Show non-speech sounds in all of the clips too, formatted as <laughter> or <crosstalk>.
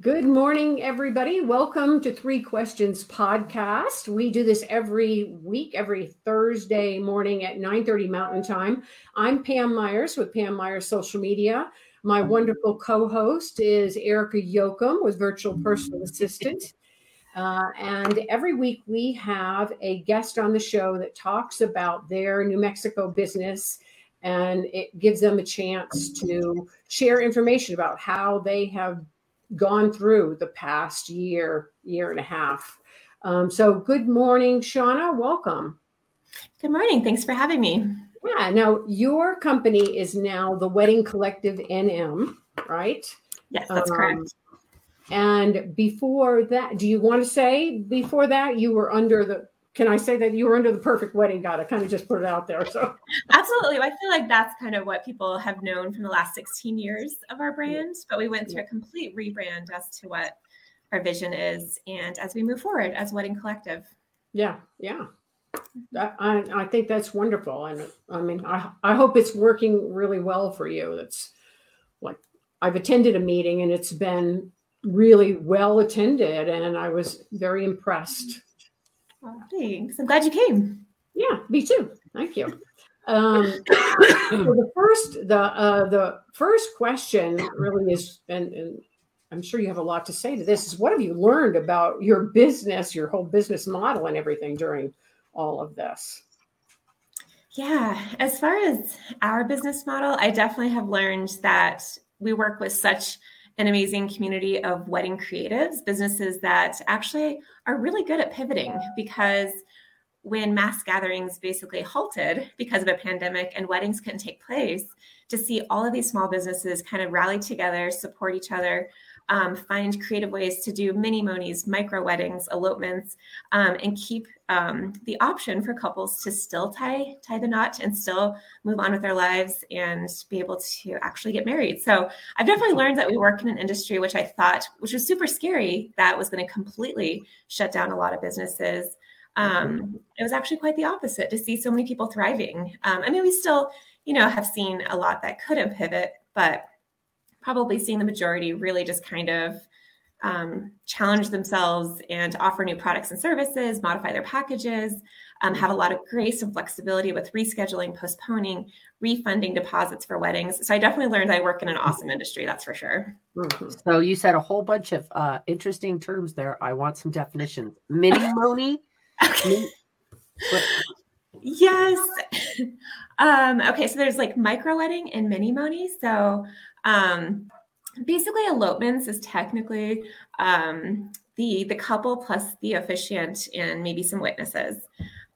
Good morning, everybody. Welcome to Three Questions Podcast. We do this every week, every Thursday morning at 9:30 Mountain Time. I'm Pam Myers with Pam Myers Social Media. My wonderful co-host is Erica Yoakum with Virtual Personal Assistant. Uh, and every week we have a guest on the show that talks about their New Mexico business and it gives them a chance to share information about how they have gone through the past year, year and a half. Um, so, good morning, Shauna. Welcome. Good morning. Thanks for having me. Yeah. Now, your company is now the Wedding Collective NM, right? Yes, that's Um, correct. And before that, do you want to say before that you were under the? Can I say that you were under the Perfect Wedding Guide? I kind of just put it out there. So, Absolutely. I feel like that's kind of what people have known from the last 16 years of our brand, but we went through a complete rebrand as to what our vision is and as we move forward as Wedding Collective. yeah, yeah. That, I, I think that's wonderful. And I mean, I, I hope it's working really well for you. That's like, I've attended a meeting and it's been really well attended. And I was very impressed. Well, thanks. I'm glad you came. Yeah, me too. Thank you. Um, <coughs> so the first, the uh, the first question really is, and, and I'm sure you have a lot to say to this. Is what have you learned about your business, your whole business model, and everything during all of this? Yeah, as far as our business model, I definitely have learned that we work with such an amazing community of wedding creatives, businesses that actually are really good at pivoting because when mass gatherings basically halted because of a pandemic and weddings couldn't take place, to see all of these small businesses kind of rally together, support each other, um, find creative ways to do mini monies, micro weddings, elopements, um, and keep um, the option for couples to still tie tie the knot and still move on with their lives and be able to actually get married. So I've definitely learned that we work in an industry which I thought, which was super scary, that was going to completely shut down a lot of businesses. Um, it was actually quite the opposite to see so many people thriving. Um, I mean, we still, you know, have seen a lot that couldn't pivot, but probably seeing the majority really just kind of um, challenge themselves and offer new products and services, modify their packages, um, have a lot of grace and flexibility with rescheduling, postponing, refunding deposits for weddings. So I definitely learned I work in an awesome industry, that's for sure. Mhm. So you said a whole bunch of uh, interesting terms there. I want some definitions. Mini <laughs> money. Min- Yes. <laughs> um, okay, so there's like micro wedding and mini moni. So um, basically, elopements is technically um, the the couple plus the officiant and maybe some witnesses,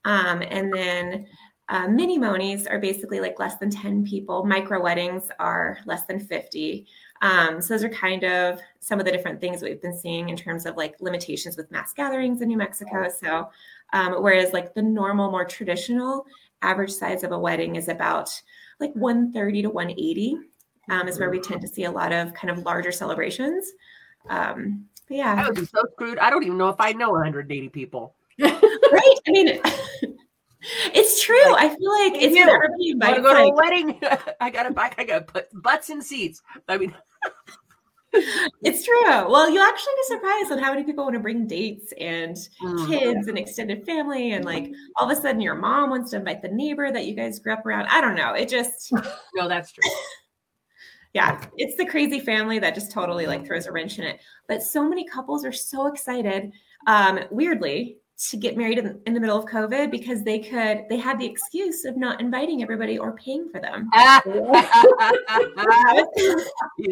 um, and then. Uh, mini monies are basically like less than 10 people. Micro weddings are less than 50. Um, so those are kind of some of the different things we've been seeing in terms of like limitations with mass gatherings in New Mexico. So um, whereas like the normal, more traditional average size of a wedding is about like 130 to 180 um, is where we tend to see a lot of kind of larger celebrations. Um, but I yeah, would be so screwed. I don't even know if I know 180 people. <laughs> right. I mean, <laughs> it's true. I feel like it's You. for everybody invited. go to a like- wedding. <laughs> I gotta back. I gotta put butts in seats. I mean, It's true. Well, you'll actually be surprised on how many people want to bring dates and Mm. kids and extended family. And like all of a sudden, your mom wants to invite the neighbor that you guys grew up around. I don't know. It just, no, that's true. Yeah, it's the crazy family that just totally like throws a wrench in it. But so many couples are so excited, um, weirdly, to get married in, in the middle of COVID because they could, they had the excuse of not inviting everybody or paying for them. <laughs> <laughs>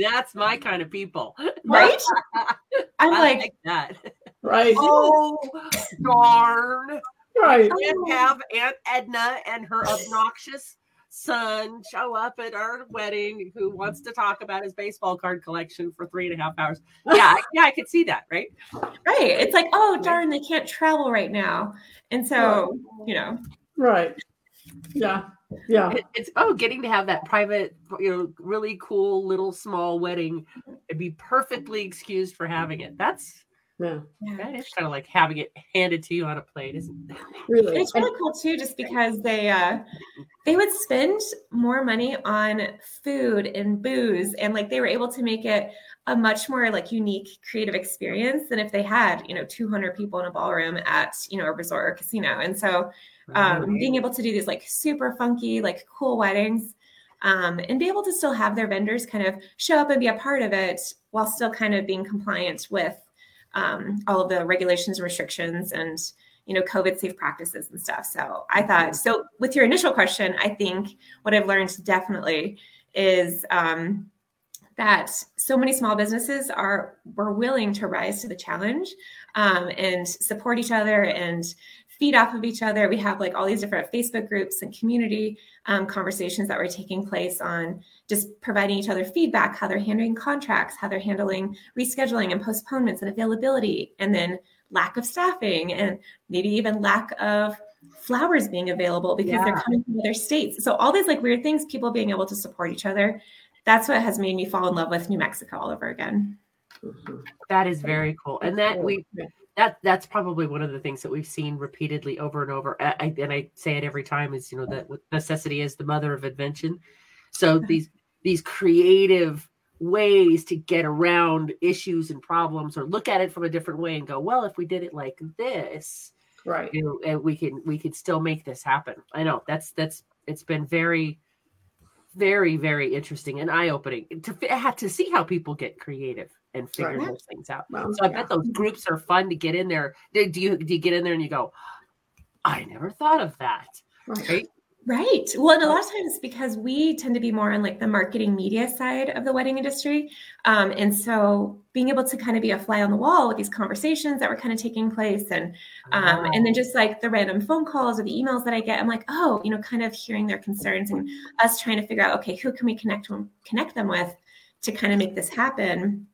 that's my kind of people. Right? <laughs> I'm I like, like that. Right. Oh darn! Right. And have Aunt Edna and her obnoxious son show up at our wedding who wants to talk about his baseball card collection for three and a half hours. <laughs> Yeah, yeah, I could see that, right? Right. It's like, oh darn, they can't travel right now. And so, you know. Right. Yeah. Yeah. It, it's oh, getting to have that private, you know, really cool little small wedding and be perfectly excused for having it. That's yeah. That is kind of like having it handed to you on a plate, isn't it? Really. It's really cool too, just because they uh they would spend more money on food and booze and like they were able to make it a much more like unique creative experience than if they had you know 200 people in a ballroom at you know a resort or casino and so um, right. being able to do these like super funky like cool weddings um, and be able to still have their vendors kind of show up and be a part of it while still kind of being compliant with um, all of the regulations and restrictions and you know covid safe practices and stuff. So i thought so with your initial question i think what i've learned definitely is um, that so many small businesses are were willing to rise to the challenge um, and support each other and feed off of each other. We have like all these different Facebook groups and community um, conversations that were taking place on just providing each other feedback, how they're handling contracts, how they're handling rescheduling and postponements and availability, and then lack of staffing and maybe even lack of flowers being available because yeah. they're coming from other states. So all these like weird things, people being able to support each other. That's what has made me fall in love with New Mexico all over again. That is very cool. And that we that that's probably one of the things that we've seen repeatedly over and over. I, and I say it every time is you know that necessity is the mother of invention. So these these creative ways to get around issues and problems or look at it from a different way and go well if we did it like this right you know and we can we can still make this happen i know that's that's it's been very very very interesting and eye-opening to to see how people get creative and figure right. those things out. Well, so I bet those groups are fun to get in there. Do you do you get in there and you go, I never thought of that. Right. Right. Well, and a lot of times because we tend to be more on like the marketing media side of the wedding industry. Um, and so being able to kind of be a fly on the wall with these conversations that were kind of taking place and um, and then just like the random phone calls or the emails that I get, I'm like, oh, you know, kind of hearing their concerns and us trying to figure out, okay, who can we connect connect them with to kind of make this happen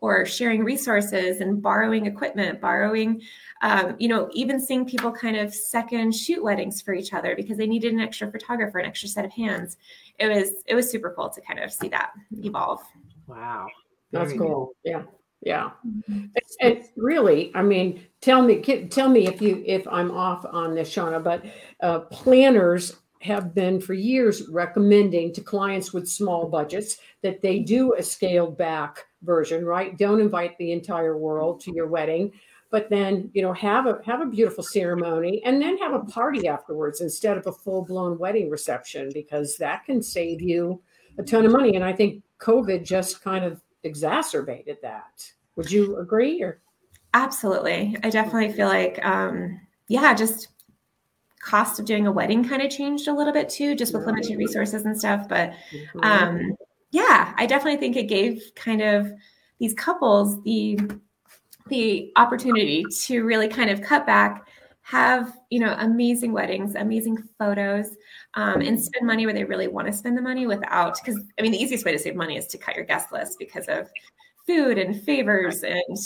or sharing resources and borrowing equipment, borrowing, um, you know, even seeing people kind of second shoot weddings for each other because they needed an extra photographer, an extra set of hands. It was it was super cool to kind of see that evolve. Wow, that's cool. Yeah. Yeah. Mm-hmm. And really, I mean, tell me, tell me if you, if I'm off on this, Shauna, but uh, planners have been for years recommending to clients with small budgets that they do a scaled back version, right? Don't invite the entire world to your wedding, but then you know have a have a beautiful ceremony and then have a party afterwards instead of a full blown wedding reception because that can save you a ton of money. And I think COVID just kind of exacerbated that. Would you agree? Or absolutely, I definitely feel like um, yeah, just cost of doing a wedding kind of changed a little bit too, just with limited resources and stuff. But mm-hmm. um, yeah, I definitely think it gave kind of these couples the the opportunity to really kind of cut back, have you know amazing weddings, amazing photos, um, and spend money where they really want to spend the money without. Because I mean, the easiest way to save money is to cut your guest list because of food and favors and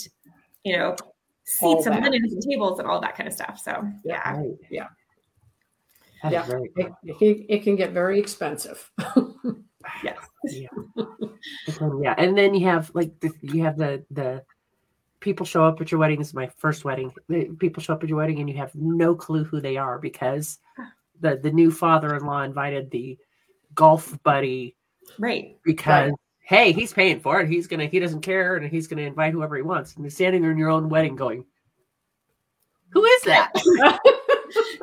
you know seats and linens and tables and all that kind of stuff. So yeah, yeah. yeah, it, it, it, can get very expensive. <laughs> yes. Yeah. Yeah. And then you have like the, you have the the people show up at your wedding. This is my first wedding. The people show up at your wedding and you have no clue who they are because the the new father-in-law invited the golf buddy. Right. Because right. hey, he's paying for it. He's gonna he doesn't care and he's gonna invite whoever he wants. And you're standing there in your own wedding going, Who is that? <laughs>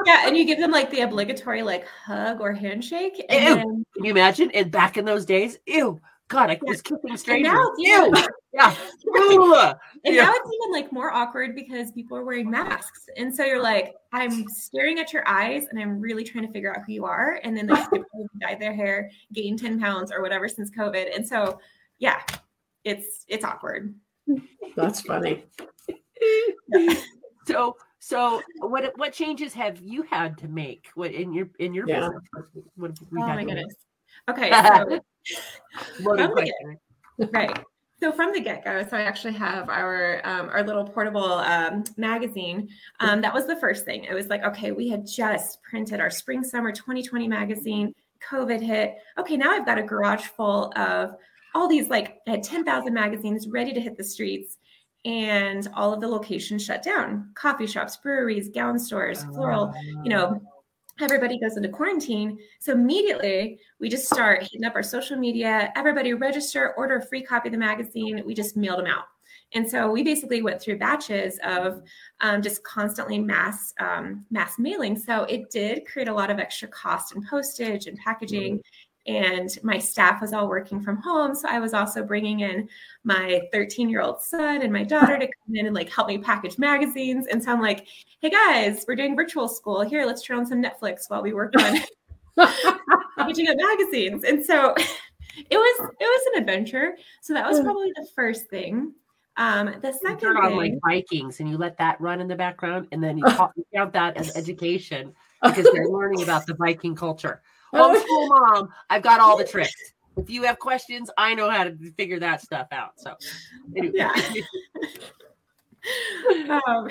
yeah, and you give them like the obligatory like hug or handshake. And ew. Then... Can you imagine? And back in those days, ew, God, I was kissing strangers. Now, ew, <laughs> yeah. yeah. <laughs> And yeah. now it's even like more awkward because people are wearing masks, and so you're like, I'm staring at your eyes, and I'm really trying to figure out who you are. And then there's <laughs> people dyed their hair, gained ten pounds or whatever since COVID, and so yeah, it's it's awkward. That's funny. so So what what changes have you had to make? What in your in your yeah. business? What, what oh my goodness. Okay, <laughs> so right. So from the get go, so I actually have our um, our little portable um, magazine. Um, that was the first thing. It was like, okay, we had just printed our spring summer 2020 magazine. COVID hit. Okay, now I've got a garage full of all these like I had 10,000 magazines ready to hit the streets and all of the locations shut down coffee shops breweries gown stores floral you know everybody goes into quarantine. So immediately we just start hitting up our social media. Everybody register order a free copy of the magazine. We just mailed them out. And so we basically went through batches of um, just constantly mass um, mass mailing. So it did create a lot of extra cost and postage and packaging. Mm-hmm and my staff was all working from home. So i was also bringing in my 13 year old son and my daughter to come in and like help me package magazines. And so i'm like hey guys we're doing virtual school. Here let's turn on some netflix while we work on <laughs> packaging up magazines. And so it was it was an adventure. So that was probably the first thing. Um, the second you on like Vikings and you let that run in the background, and then you <laughs> count that as education <laughs> because they're learning about the Viking culture. Homeschool <laughs> mom, I've got all the tricks. If you have questions, I know how to figure that stuff out. So, anyway. yeah. <laughs> <laughs> um,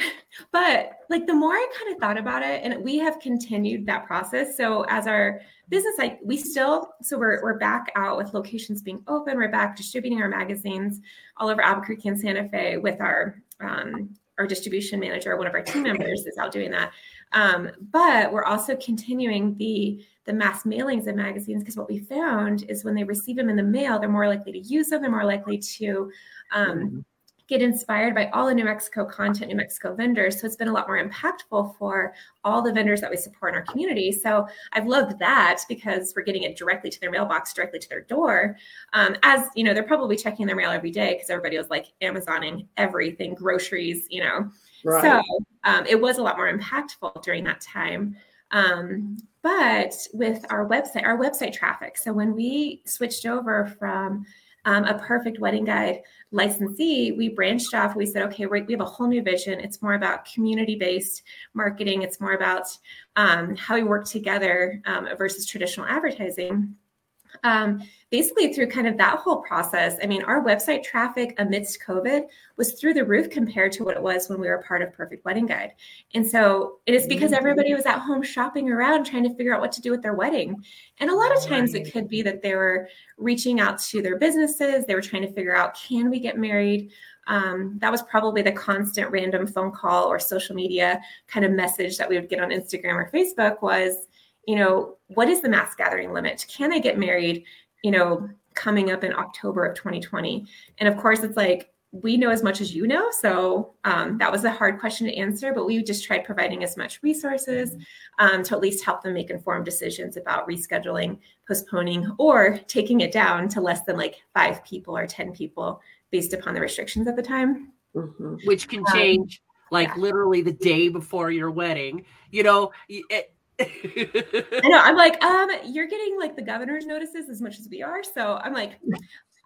but like the more I kind of thought about it, and we have continued that process. So as our business, like we still, so we're we're back out with locations being open. We're back distributing our magazines all over Albuquerque and Santa Fe with our um, our distribution manager. One of our team members is out doing that. Um, but we're also continuing the the mass mailings of magazines because what we found is when they receive them in the mail, they're more likely to use them. They're more likely to um, mm-hmm. get inspired by all the New Mexico content, New Mexico vendors. So it's been a lot more impactful for all the vendors that we support in our community. So I've loved that because we're getting it directly to their mailbox, directly to their door. Um, as you know, they're probably checking their mail every day because everybody was like Amazoning everything, groceries, you know. Right. So um, it was a lot more impactful during that time. Um, but with our website, our website traffic. So when we switched over from um, a perfect wedding guide licensee, we branched off. We said, okay, we have a whole new vision. It's more about community based marketing, it's more about um, how we work together um, versus traditional advertising um, basically through kind of that whole process i mean our website traffic amidst covid was through the roof compared to what it was when we were part of perfect wedding guide. And so it is because everybody was at home shopping around trying to figure out what to do with their wedding. And a lot of times it could be that they were reaching out to their businesses they were trying to figure out can we get married? Um, that was probably the constant random phone call or social media kind of message that we would get on instagram or facebook was you know, what is the mass gathering limit? Can I get married, you know, coming up in October of 2020? And of course, it's like, we know as much as you know. So um, that was a hard question to answer, but we just tried providing as much resources um, to at least help them make informed decisions about rescheduling, postponing, or taking it down to less than like five people or 10 people based upon the restrictions at the time. Mm-hmm. Which can um, change um, like yeah. literally the day before your wedding. You know, it, I know. I'm like, um, you're getting like the governor's notices as much as we are. So I'm like,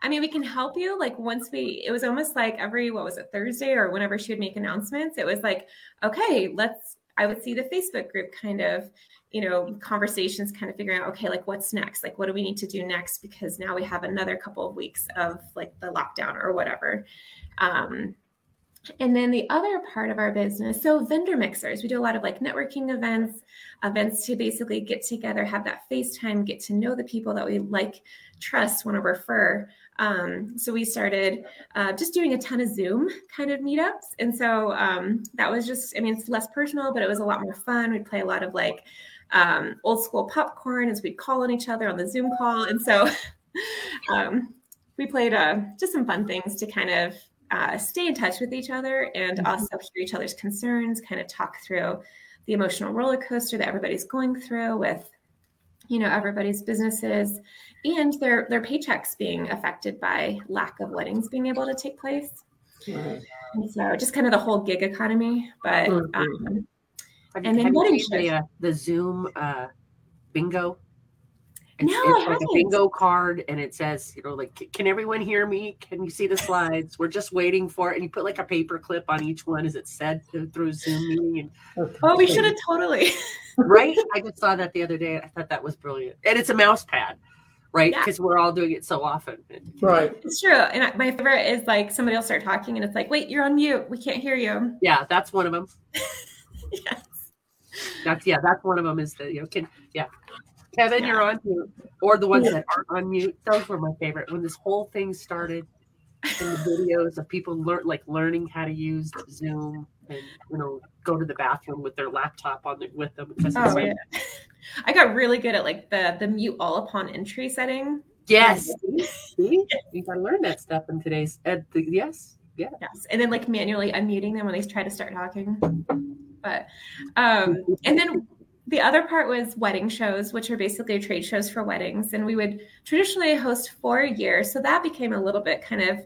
I mean, we can help you. Like once we, it was almost like every what was it Thursday or whenever she would make announcements, it was like, okay, let's. I would see the Facebook group kind of, you know, conversations, kind of figuring out, okay, like what's next? Like what do we need to do next? Because now we have another couple of weeks of like the lockdown or whatever. Um, and then the other part of our business, so vendor mixers, we do a lot of like networking events, events to basically get together, have that FaceTime, get to know the people that we like, trust, want to refer. Um, so we started uh, just doing a ton of Zoom kind of meetups. And so um, that was just, I mean, it's less personal, but it was a lot more fun. We'd play a lot of like um, old school popcorn as we'd call on each other on the Zoom call. And so <laughs> um, we played uh, just some fun things to kind of uh, stay in touch with each other and mm-hmm. also hear each other's concerns, kind of talk through the emotional roller coaster that everybody's going through with you know everybody's businesses and their their paychecks being affected by lack of weddings being able to take place right. and so just kind of the whole gig economy but mm-hmm. um, and then what the, uh, the zoom uh, bingo It's, No, it's like a bingo card, and it says, you know, like, can everyone hear me? Can you see the slides? We're just waiting for it. And you put like a paper clip on each one as it said through Zoom meeting. And Oh, we should have totally. <laughs> right, I just saw that the other day. I thought that was brilliant, and it's a mouse pad, right? Yeah. Because we're all doing it so often. Right. It's true. And I- my favorite is like somebody will start talking and it's like, wait, you're on mute. We can't hear you. <laughs> Yeah, that's one of them. <laughs> Yes. That's yeah, that's one of them. Is that you know, can yeah, Kevin, Yeah. you're on mute, or the ones that aren't on mute. Those were my favorite when this whole thing started. And the <laughs> videos of people learn like learning how to use Zoom and you know go to the bathroom with their laptop on the, with them because Oh, yeah. <laughs> I got really good at like the the mute all upon entry setting. yes, <laughs> see, you gotta learn that stuff in today's ed. The, yes, yeah. Yes. And then like manually unmuting them when they try to start talking. But um and then the other part was wedding shows, which are basically trade shows for weddings. And we would traditionally host four a year. So that became a little bit kind of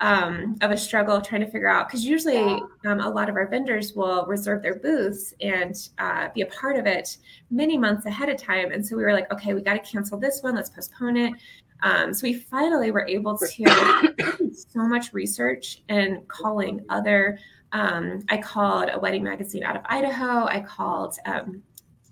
um, of a struggle trying to figure out because usually um, a lot of our vendors will reserve their booths and uh, be a part of it many months ahead of time. And so we were like, okay, we got to cancel this one. Let's postpone it. Um, so we finally were able to do so much research and calling other. Um, I called a wedding magazine out of Idaho. I called um,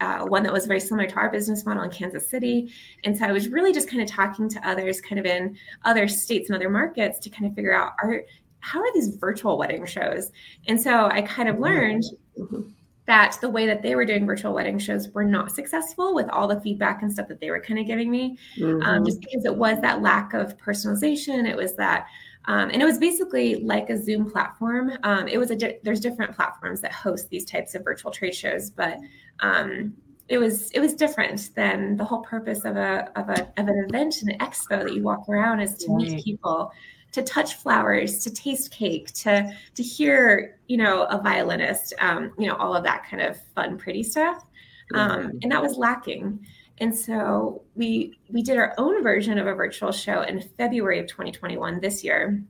uh, one that was very similar to our business model in Kansas City. And so I was really just kind of talking to others, kind of in other states and other markets, to kind of figure out are how are these virtual wedding shows. And so I kind of learned Mhm. that the way that they were doing virtual wedding shows were not successful with all the feedback and stuff that they were kind of giving me um, Mhm. just because it was that lack of personalization. It was that, um, and it was basically like a Zoom platform. Um, it was a di- there's different platforms that host these types of virtual trade shows, but um, it was it was different than the whole purpose of a of a of an event and an expo that you walk around is to meet people. To touch flowers, to taste cake, to to hear, you know, a violinist, um, you know, all of that kind of fun, pretty stuff, um, and that was lacking. And so we we did our own version of a virtual show in February of 2021 this year.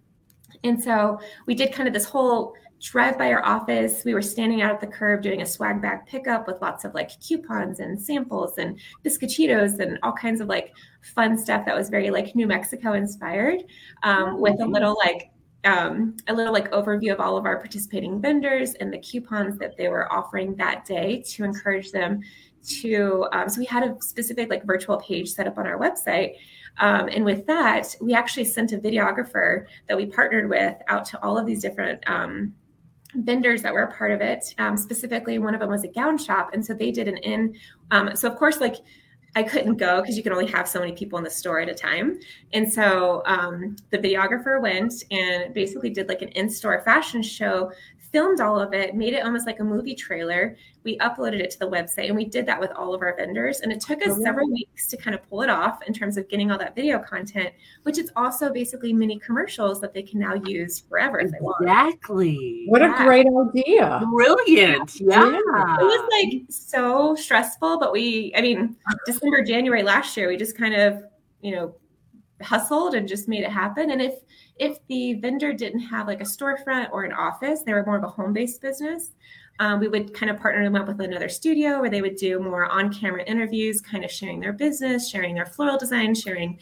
And so we did kind of this whole drive by our office. We were standing out at the curb doing a swag bag pickup with lots of like coupons and samples and biscochitos and all kinds of like fun stuff that was very like New Mexico inspired, um, with a little like um, a little like overview of all of our participating vendors and the coupons that they were offering that day to encourage them to um, so we had a specific like virtual page set up on our website um, and with that we actually sent a videographer that we partnered with out to all of these different um, vendors that were a part of it um, specifically one of them was a gown shop and so they did an in um, so of course like I couldn't go because you can only have so many people in the store at a time. And so um, the videographer went and basically did like an in store fashion show, filmed all of it, made it almost like a movie trailer. We uploaded it to the website and we did that with all of our vendors. And it took us Oh, several weeks to kind of pull it off in terms of getting all that video content, which is also basically mini commercials that they can now use forever if they want. Exactly. What a great idea. Brilliant. Yeah. It was like so stressful, but we, I mean, December, January last year, we just kind of, you know, hustled and just made it happen. And if if the vendor didn't have like a storefront or an office, they were more of a home based business. Um, we would kind of partner them up with another studio where they would do more on camera interviews, kind of sharing their business, sharing their floral design, sharing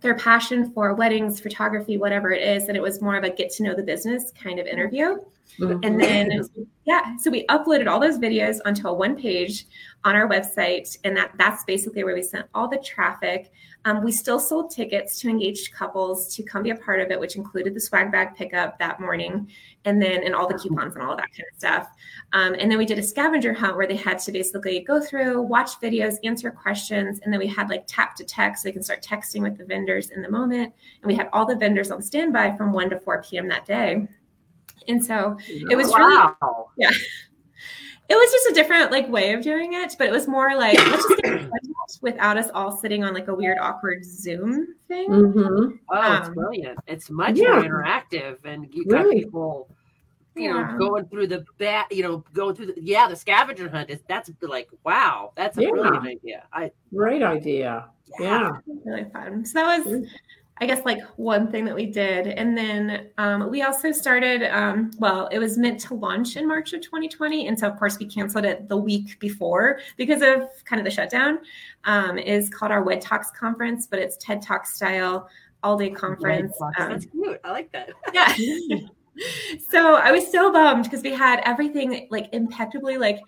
their passion for weddings, photography, whatever it is. And it was more of a get to know the business kind of interview. And then yeah, so we uploaded all those videos onto a one page on our website, and that that's basically where we sent all the traffic. Um, we still sold tickets to engaged couples to come be a part of it, which included the swag bag pickup that morning, and then and all the coupons and all of that kind of stuff. Um, and then we did a scavenger hunt where they had to basically go through, watch videos, answer questions, and then we had like tap to text, so they can start texting with the vendors in the moment. And we had all the vendors on standby from 1 to 4 p.m. that day. And so it was really wow. it was just a different like way of doing it, but it was more like let's just get in without us all sitting on like a weird awkward Zoom thing. Mhm. Oh, it's Um, brilliant. It's much Yeah. more interactive and you got Really? people you know going through the bat you know going through the yeah the scavenger hunt is that's like wow that's a Yeah. brilliant idea i Great idea. Yeah. Really fun. So that was. I guess like one thing that we did. And then um, we also started, um, well, it was meant to launch in March of 2020. And so, of course, we canceled it the week before because of kind of the shutdown. Um, is called our WED Talks conference, but it's TED Talk style all day conference. That's cute. I like that. <laughs> yeah. so I was so bummed because we had everything like impeccably like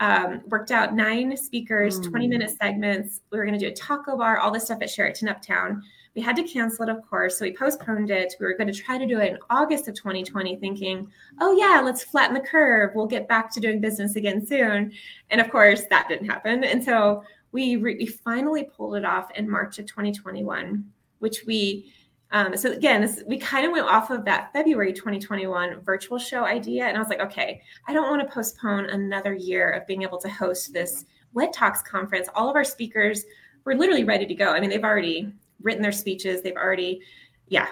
um, worked out nine speakers, mm. 20 minute segments. We were going to do a taco bar, all this stuff at Sheraton Uptown. We had to cancel it, of course. So we postponed it. We were going to try to do it in August of 2020, thinking, oh, yeah, let's flatten the curve. We'll get back to doing business again soon. And of course, that didn't happen. And so we, re- we finally pulled it off in March of 2021, which we um, so again, this, we kind of went off of that February 2021 virtual show idea, and I was like, okay, I don't want to postpone another year of being able to host this WED Talks conference. All of our speakers were literally ready to go. I mean, they've already written their speeches. They've already, yeah.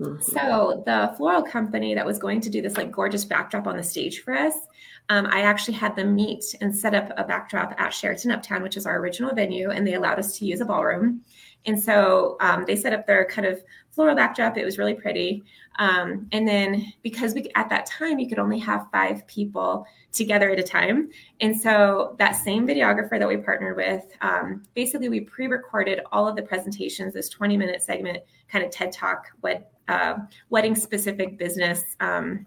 Mm-hmm. So the floral company that was going to do this like gorgeous backdrop on the stage for us, um, I actually had them meet and set up a backdrop at Sheraton Uptown, which is our original venue, and they allowed us to use a ballroom. And so um, they set up their kind of floral backdrop. It was really pretty. Um, and then because we at that time you could only have five people together at a time, and so that same videographer that we partnered with, um, basically we pre-recorded all of the presentations, this 20-minute segment, kind of TED Talk, what uh, wedding specific business um,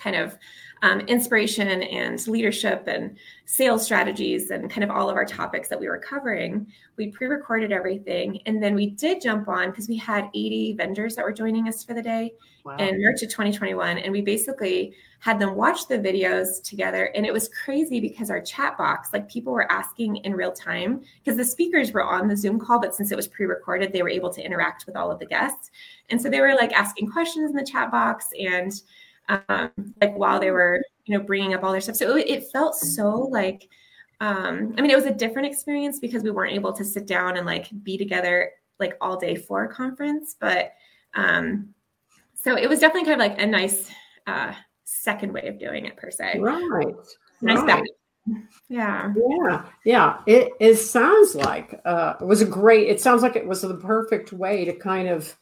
kind of um, inspiration and leadership and sales strategies and kind of all of our topics that we were covering. We pre recorded everything. And then we did jump on because we had 80 vendors that were joining us for the day wow. in March of 2021. And we basically had them watch the videos together. And it was crazy because our chat box, like people were asking in real time, because the speakers were on the Zoom call, but since it was pre recorded, they were able to interact with all of the guests. And so they were like asking questions in the chat box and um, like while they were you know bringing up all their stuff. So it, it felt so like um, i mean it was a different experience because we weren't able to sit down and like be together like all day for a conference but um, so it was definitely kind of like a nice uh, second way of doing it per se. Right nice right. back yeah. Yeah yeah. It, it sounds like uh, it was a great it sounds like it was the perfect way to kind of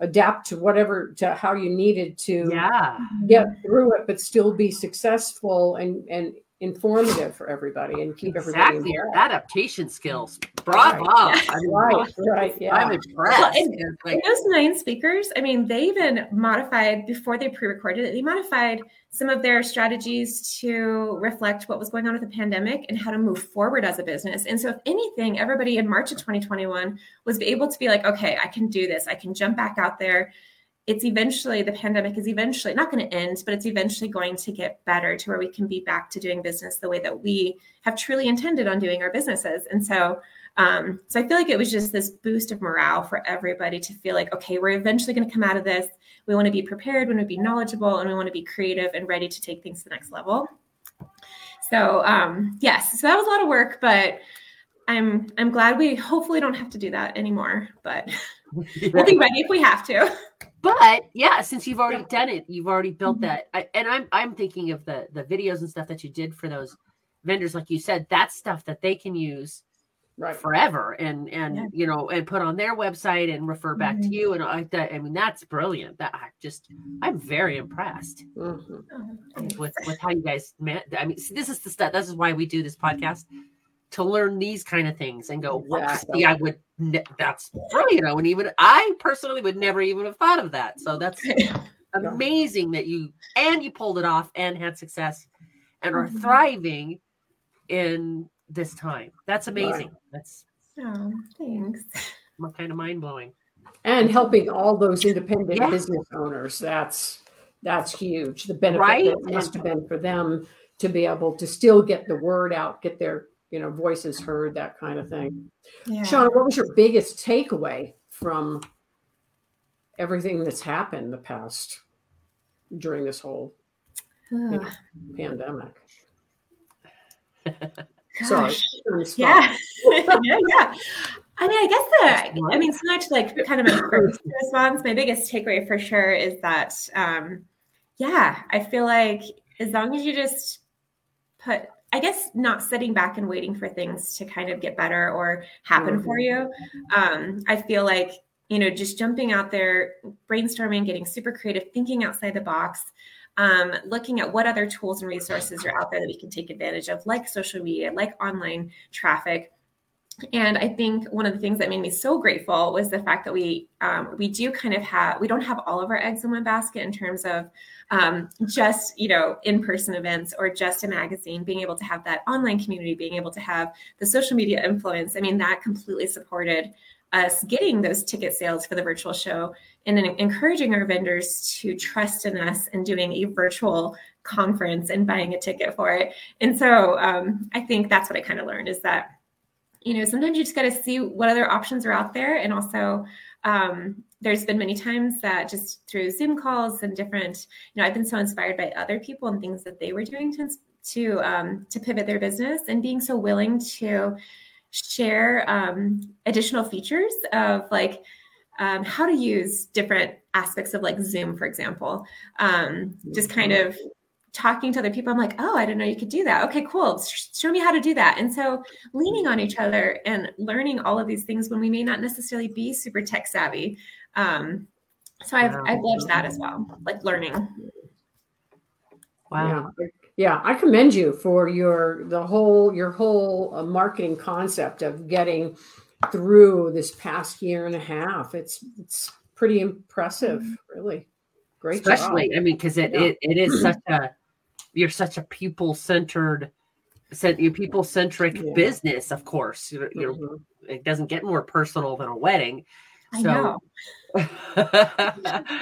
adapt to whatever to how you needed to yeah. get through it but still be successful and and informative for everybody and keep exactly. everybody adaptation skills bravo right. I mean, right right yeah i'm impressed well, and, like, those nine speakers i mean they even modified before they pre-recorded it they modified some of their strategies to reflect what was going on with the pandemic and how to move forward as a business. And so, if anything, everybody in March of 2021 was able to be like, okay, I can do this. I can jump back out there. It's eventually, the pandemic is eventually not going to end, but it's eventually going to get better to where we can be back to doing business the way that we have truly intended on doing our businesses. And so, um, so I feel like it was just this boost of morale for everybody to feel like, okay, we're eventually going to come out of this we want to be prepared, we want to be knowledgeable, and we want to be creative and ready to take things to the next level. So um, yes, so that was a lot of work, but I'm I'm glad we hopefully don't have to do that anymore. But we'll be ready if we have to. <laughs> But yeah, since you've already done it, you've already built mm-hmm. that. I, and I'm I'm thinking of the the videos and stuff that you did for those vendors, like you said, that's stuff that they can use right. forever and and yeah. you know and put on their website and refer back mm-hmm. to you and like that i mean that's brilliant that i just i'm very impressed mm-hmm. With with how you guys met i mean this is the stuff this is why we do this podcast to learn these kind of things and go exactly. see i would ne- that's brilliant i would even i personally would never even have thought of that so that's <laughs> amazing that you and you pulled it off and had success and are mm-hmm. thriving in this time. That's amazing. Right. That's oh, thanks. Kind of mind blowing. And helping all those independent yeah. business owners. That's that's huge. The benefit right? that must have been for them to be able to still get the word out, get their you know voices heard, that kind of thing. Yeah. Sean, what was your biggest takeaway from everything that's happened the past during this whole you know, pandemic? Sorry. Yeah. <laughs> yeah, yeah. I mean, I guess the, I mean, so much like kind of my first response, my biggest takeaway for sure is that, um, yeah, I feel like as long as you just put, I guess, not sitting back and waiting for things to kind of get better or happen mm-hmm. for you, um, I feel like you know, just jumping out there, brainstorming, getting super creative, thinking outside the box, um, looking at what other tools and resources are out there that we can take advantage of, like social media, like online traffic. And I think one of the things that made me so grateful was the fact that we um, we do kind of have we don't have all of our eggs in one basket in terms of um, just you know in person events or just a magazine. Being able to have that online community, being able to have the social media influence. I mean, that completely supported us getting those ticket sales for the virtual show and then encouraging our vendors to trust in us and doing a virtual conference and buying a ticket for it. And so um, I think that's what I kind of learned is that, you know, sometimes you just got to see what other options are out there. And also, um, there's been many times that just through Zoom calls and different, you know, I've been so inspired by other people and things that they were doing to to um, to pivot their business and being so willing to share um, additional features of like um, how to use different aspects of like Zoom, for example. Um, just kind of talking to other people. I'm like, oh, I didn't know you could do that. Okay, cool. Show me how to do that. And so leaning on each other and learning all of these things when we may not necessarily be super tech savvy. Um, so I've, I've loved that as well, like learning. Wow. Yeah yeah i commend you for your the whole your whole uh, marketing concept of getting through this past year and a half it's it's pretty impressive mm-hmm. really great especially job. i mean because it, yeah. it it is <clears throat> such a you're such a people centered you people centric yeah. business of course you know mm-hmm. it doesn't get more personal than a wedding I so know. <laughs>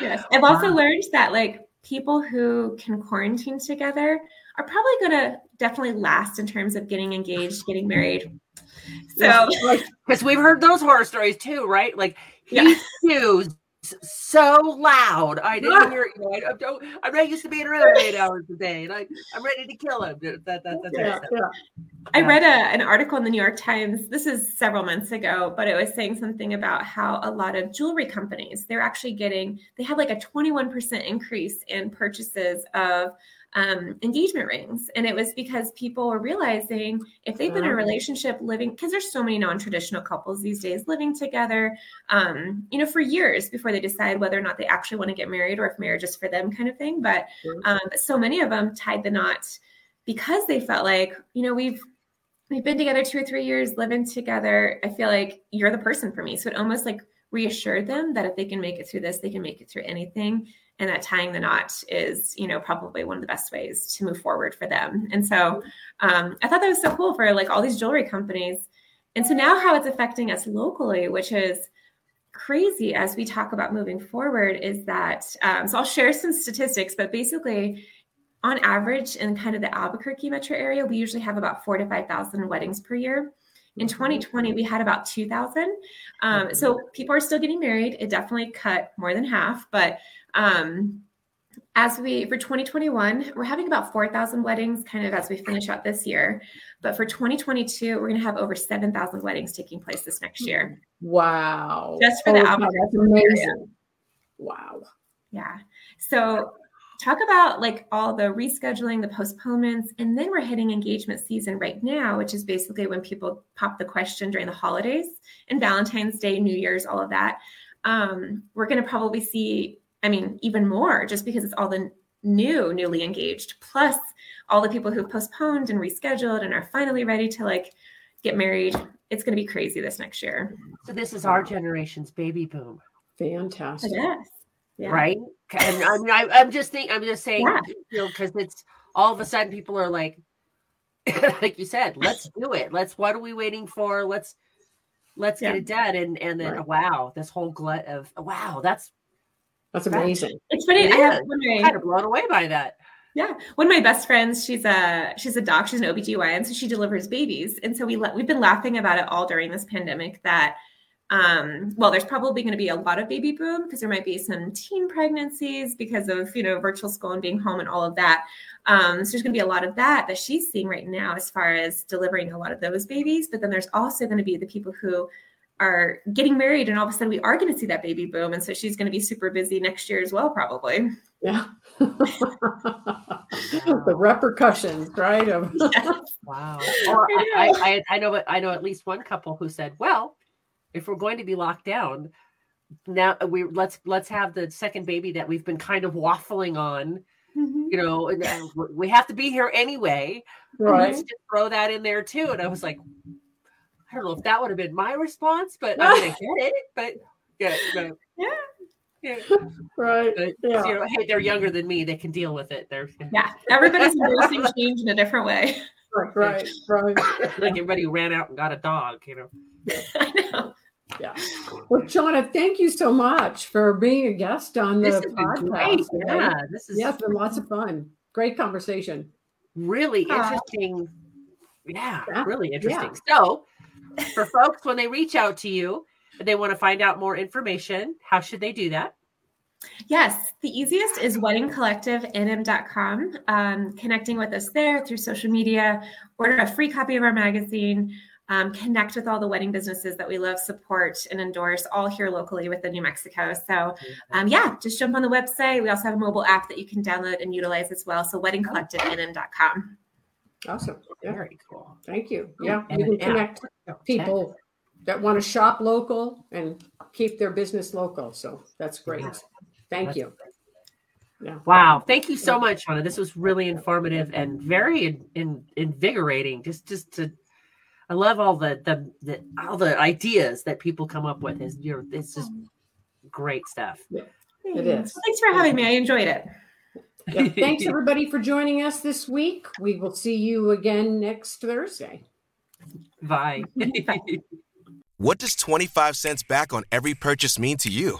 yes i've also learned that like people who can quarantine together are probably going to definitely last in terms of getting engaged, getting married. So, because we've heard those horror stories too, right? Like he yeah. used so loud. I didn't <laughs> hear. You know, I, don't. I'm not used to being around eight <laughs> hours a day, and I, I'm ready to kill him. That, that, that yeah, yeah. I read a, an article in the New York Times. This is several months ago, but it was saying something about how a lot of jewelry companies they're actually getting. They had like a 21 percent increase in purchases of um, engagement rings. And it was because people were realizing if they've been in a relationship living, because there's so many non traditional couples these days living together, um, you know, for years before they decide whether or not they actually want to get married or if marriage is for them kind of thing. But um, so many of them tied the knot because they felt like, you know, we've, we've been together two or three years living together. I feel like you're the person for me. So it almost like reassured them that if they can make it through this, they can make it through anything and that tying the knot is you know probably one of the best ways to move forward for them. And so um, i thought that was so cool for like all these jewelry companies. And so now how it's affecting us locally which is crazy as we talk about moving forward is that um, so i'll share some statistics but basically on average in kind of the albuquerque metro area we usually have about four to five thousand weddings per year in 2020 we had about 2000 um, so people are still getting married it definitely cut more than half but um, as we for 2021, we're having about 4,000 weddings kind of as we finish out this year. But for 2022, we're going to have over 7,000 weddings taking place this next year. Wow. Just for oh, the amazing. Wow. Yeah. So talk about like all the rescheduling, the postponements, and then we're hitting engagement season right now, which is basically when people pop the question during the holidays and Valentine's Day, New Year's, all of that. Um, we're going to probably see I mean, even more just because it's all the new, newly engaged, plus all the people who've postponed and rescheduled and are finally ready to like get married. It's going to be crazy this next year. So this is our generation's baby boom. Fantastic. Yes. Yeah. Right. And I mean, I, am just thinking, I'm just saying, yeah. you know, because it's all of a sudden people are like, <laughs> like you said, let's do it. Let's, what are we waiting for? Let's, let's yeah. get it done. And, and then, right. wow, this whole glut of, wow, that's that's amazing. It's funny. Yeah. I have one kind of blown away by that. Yeah. One of my best friends, she's a she's a doc, she's an OBGYN, so she delivers babies. And so we we've been laughing about it all during this pandemic that um, well, there's probably going to be a lot of baby boom because there might be some teen pregnancies because of you know virtual school and being home and all of that. Um, so there's going to be a lot of that that she's seeing right now as far as delivering a lot of those babies. But then there's also going to be the people who are getting married and all of a sudden we are going to see that baby boom and so she's going to be super busy next year as well probably yeah <laughs> the repercussions right of <laughs> yes. wow or I, I, I know i know at least one couple who said well if we're going to be locked down now we let's let's have the second baby that we've been kind of waffling on. Mm-hmm. You know, and, and we have to be here anyway. Right. Let's just throw that in there too. And I was like, I don't know if that would have been my response, but I mean, I <laughs> get it. But yeah, no. yeah. Yeah. Right. But, yeah. You know, hey, they're younger than me. They can deal with it. They're yeah. Everybody's embracing <laughs> change in a different way. Right. Right. right. <laughs> like everybody ran out and got a dog. You know. I know. Yeah. Well, Shauna, thank you so much for being a guest on the podcast. Yeah, this is yeah, it's been lots of fun. Great conversation. Really interesting. Yeah, yeah. really interesting. Yeah. So, for folks, when they reach out to you, and they want to find out more information, how should they do that? Yes, the easiest is weddingcollectivenm.com. Um, connecting with us there through social media, order a free copy of our magazine, um, connect with all the wedding businesses that we love, support, and endorse, all here locally within New Mexico. So, um, yeah, just jump on the website. We also have a mobile app that you can download and utilize as well. So, weddingcollectivenm.com. Awesome. Yeah. Very cool. Thank you. Yeah, and you can connect people that want to shop local and keep their business local. So that's great. Thank that's you. Yeah. Wow. Thank you so much, Shauna. This was really informative and very in, in, invigorating. Just just to I love all the, the the all the ideas that people come up with. Is you're it's just mm. great stuff. Yeah, it is. Thanks for having me. I enjoyed it. Yeah. Thanks everybody for joining us this week. We will see you again next Thursday. <laughs> Bye. what does 25 cents back on every purchase mean to you?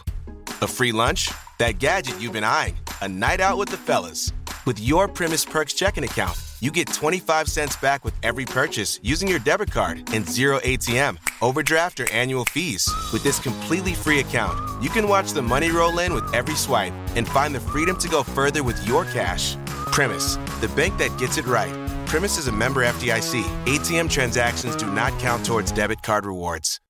A free lunch? That gadget you've been eyeing? A night out with the fellas? With your Premise Perks checking account, you get 25 cents back with every purchase using your debit card and zero ATM, overdraft, or annual fees. With this completely free account, you can watch the money roll in with every swipe and find the freedom to go further with your cash. Premise, the bank that gets it right. Premise is a member FDIC. ATM transactions do not count towards debit card rewards.